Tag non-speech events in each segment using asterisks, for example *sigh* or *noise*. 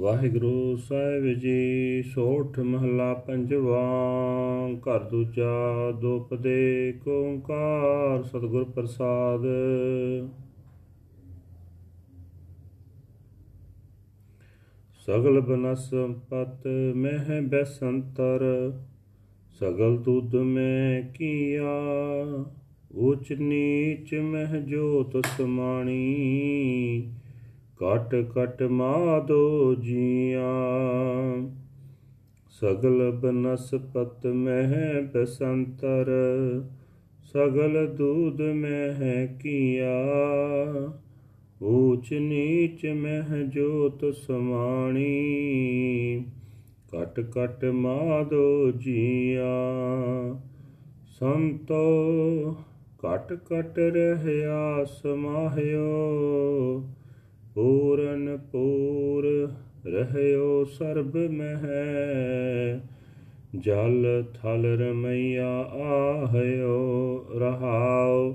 ਵਾਹਿਗੁਰੂ ਸਾਹਿਬ ਜੀ, ਸੋਠ ਮਹਲਾ ਪੰਜਵਾ, ਘਰ ਦੂਜਾ ਦੋਪਦੇ ਓੰਕਾਰ, ਸਤਿਗੁਰ ਪ੍ਰਸਾਦ। ਸਗਲ ਬਨਸਪਤ ਮਹਿ ਬੈਸੰਤਰ, ਸਗਲ ਦੁੱਧ ਮੈਂ ਕੀਆ, ਉਚ ਨੀਚ ਮਹਿ ਜੋਤ ਸਮਾਣੀ। ਕਟ ਕਟ ਮਾਦੋ ਜੀਆ ਸਗਲ ਬਨਸਪਤ ਮਹਿ ਬਸੰਤਰ ਸਗਲ ਦੂਧ ਮਹਿ ਕੀਆ ਊਚ ਨੀਚ ਮਹਿ ਜੋਤ ਸਮਾਣੀ ਕਟ ਕਟ ਮਾਦੋ ਜੀਆ ਸੰਤੋ ਕਟ ਕਟ ਰਹਿਆ ਸਮਾਹਿਓ ਪੂਰਨ ਪੂਰ ਰਹਿਓ ਸਰਬ ਮਹਿ। ਜਲ ਥਲ ਰਮਈਆ ਆਹਿਓ ਰਹਾਉ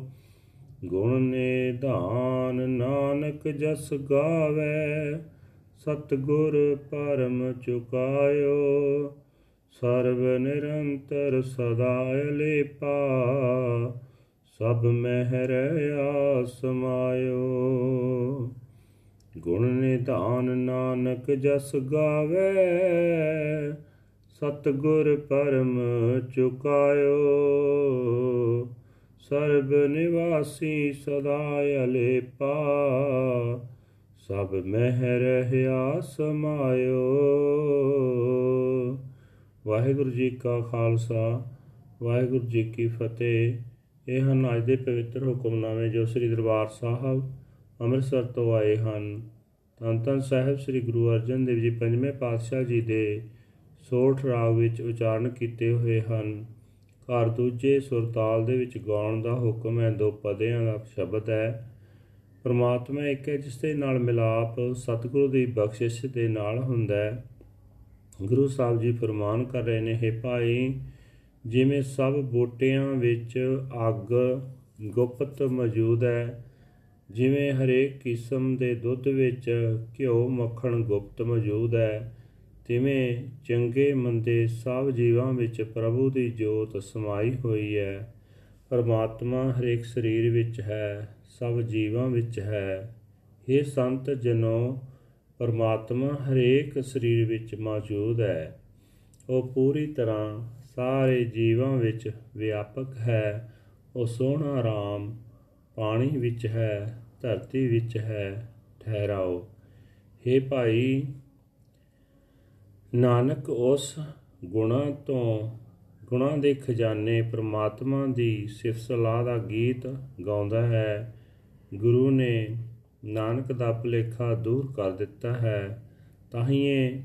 ਗੁਣ ਨਿਧਾਨ ਨਾਨਕ ਜਸ ਗਾਵੇ, ਸਤਗੁਰ ਪਰਮ ਚੁਕਾਇਓ। ਸਰਬ ਨਿਰੰਤਰ ਸਦਾ ਲੇਪਾ ਸਭ ਮਹਿ ਰਿਆ ਸਮਾਇਓ। ਗੁਣ ਨਿਧਾਨ ਨਾਨਕ ਜਸ ਗਾਵੇ, ਸਤਗੁਰ ਪਰਮ ਚੁਕਾਇਓ। ਸਰਬ ਨਿਵਾਸੀ ਸਦਾ ਅਲੇਪਾ, ਸਭ ਮਹਿ ਰਹਿਆ ਸਮਾਇਓ। ਵਾਹਿਗੁਰੂ ਜੀ ਕਾ ਖਾਲਸਾ, ਵਾਹਿਗੁਰੂ ਜੀ ਕੀ ਫਤਿਹ। ਇਹ ਹਨ ਅੱਜ ਦੇ ਪਵਿੱਤਰ ਹੁਕਮਨਾਮੇ ਜੋ ਸ੍ਰੀ ਦਰਬਾਰ ਸਾਹਿਬ ਅੰਮ੍ਰਿਤਸਰ ਤੋਂ ਆਏ ਹਨ। ਧੰਨ ਧੰਨ ਸਾਹਿਬ ਸ੍ਰੀ ਗੁਰੂ ਅਰਜਨ ਦੇਵ ਜੀ ਪੰਜਵੇਂ ਪਾਤਸ਼ਾਹ ਜੀ ਦੇ ਸੋਠ ਰਾਗ ਵਿੱਚ ਉਚਾਰਨ ਕੀਤੇ ਹੋਏ ਹਨ। ਘਰ ਦੂਜੇ ਸੁਰਤਾਲ ਦੇ ਵਿੱਚ ਗਾਉਣ ਦਾ ਹੁਕਮ ਹੈ, ਦੋ ਪਦਿਆਂ ਦਾ ਸ਼ਬਦ ਹੈ। ਪਰਮਾਤਮਾ ਇੱਕ ਹੈ, ਜਿਸ ਦੇ ਨਾਲ ਮਿਲਾਪ ਸਤਿਗੁਰੂ ਦੀ ਬਖਸ਼ਿਸ਼ ਦੇ ਨਾਲ ਹੁੰਦਾ ਹੈ। ਗੁਰੂ ਸਾਹਿਬ ਜੀ ਫਰਮਾਨ ਕਰ ਰਹੇ ਨੇ, ਹੈ ਭਾਈ, ਜਿਵੇਂ ਸਭ ਬੂਟਿਆਂ ਵਿੱਚ ਅੱਗ ਗੁਪਤ ਮੌਜੂਦ ਹੈ ਜਿਵੇਂ ਹਰੇਕ ਕਿਸਮ ਦੇ ਦੁੱਧ ਵਿੱਚ ਘਿਓ ਮੱਖਣ ਗੁਪਤ ਮੌਜੂਦ ਹੈ, ਤਿਵੇਂ ਚੰਗੇ ਮੰਦੇ ਸਭ ਜੀਵਾਂ ਵਿੱਚ ਪ੍ਰਭੂ ਦੀ ਜੋਤ ਸਮਾਈ ਹੋਈ ਹੈ। ਪਰਮਾਤਮਾ ਹਰੇਕ ਸਰੀਰ ਵਿੱਚ ਹੈ, ਸਭ ਜੀਵਾਂ ਵਿੱਚ ਹੈ। ਇਹ ਸੰਤ ਜਨੋ, ਪਰਮਾਤਮਾ ਹਰੇਕ ਸਰੀਰ ਵਿੱਚ ਮੌਜੂਦ ਹੈ। ਉਹ ਪੂਰੀ ਤਰ੍ਹਾਂ ਸਾਰੇ ਜੀਵਾਂ ਵਿੱਚ ਵਿਆਪਕ ਹੈ। ਉਹ ਸੋਹਣਾ ਰਾਮ ਪਾਣੀ ਵਿੱਚ ਹੈ, ਧਰਤੀ ਵਿੱਚ ਹੈ, ਠਹਿਰਾਓ। हे ਭਾਈ, ਨਾਨਕ ਉਸ ਗੁਣਾ ਤੋਂ, ਗੁਣਾ ਦੇ ਖਜ਼ਾਨੇ ਪ੍ਰਮਾਤਮਾ ਦੀ ਸਿਫਤ ਸਲਾਹ ਦਾ ਗੀਤ ਗਾਉਂਦਾ ਹੈ। ਗੁਰੂ ਨੇ ਨਾਨਕ ਦਾ ਭੁਲੇਖਾ ਦੂਰ ਕਰ ਦਿੱਤਾ ਹੈ। ਤਾਹੀਏ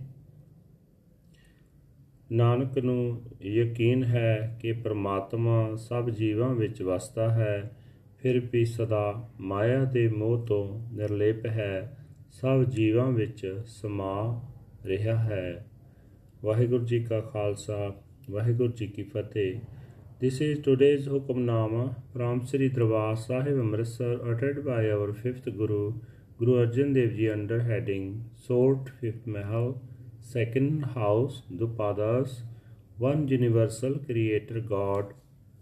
ਨਾਨਕ ਨੂੰ ਯਕੀਨ ਹੈ ਕਿ ਪ੍ਰਮਾਤਮਾ ਸਭ ਜੀਵਾਂ ਵਿੱਚ ਵਸਦਾ ਹੈ। ਫਿਰ ਵੀ ਸਦਾ ਮਾਇਆ ਦੇ ਮੋਹ ਤੋਂ ਨਿਰਲੇਪ ਹੈ ਸਭ ਜੀਵਾਂ ਵਿੱਚ ਸਮਾ ਰਿਹਾ ਹੈ ਵਾਹਿਗੁਰੂ ਜੀ ਕਾ ਖਾਲਸਾ ਵਾਹਿਗੁਰੂ ਜੀ ਕੀ ਫਤਿਹ This is today's Hukamnama from Sri Darbar Sahib Amritsar uttered by our fifth Guru, Guru Arjan Dev Ji under heading Sort Fifth Mahal, Second House, Dupadas, One Universal Creator God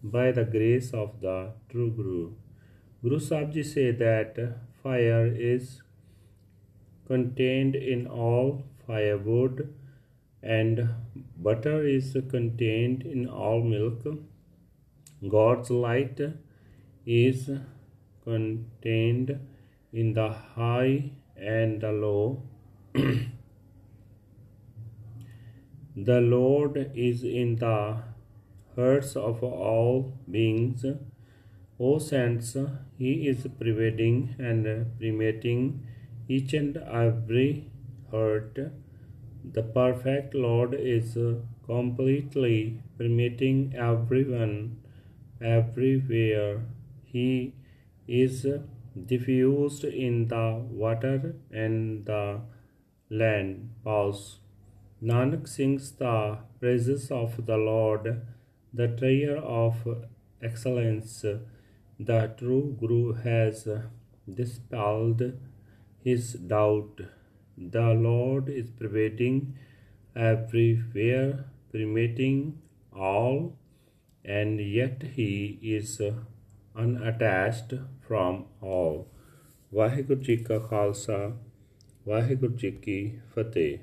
by the grace of the True Guru. Guru Sahib Ji say that fire is contained in all firewood and butter is contained in all milk. God's light is contained in the high and the low. *clears throat* the Lord is in the hearts of all beings. O saints, He is pervading and permeating each and every heart. The perfect Lord is completely permitting everyone, everywhere. He is diffused in the water and the land. Pause. Nanak sings the praises of the Lord, the treasure of excellence. The true Guru has dispelled his doubt. The Lord is pervading everywhere, permitting all, and yet he is unattached from all. Waheguru ji ਕਾ ਖਾਲਸਾ ਵਾਹਿਗੁਰੂ ਜੀ ਕੀ ਫਤਿਹ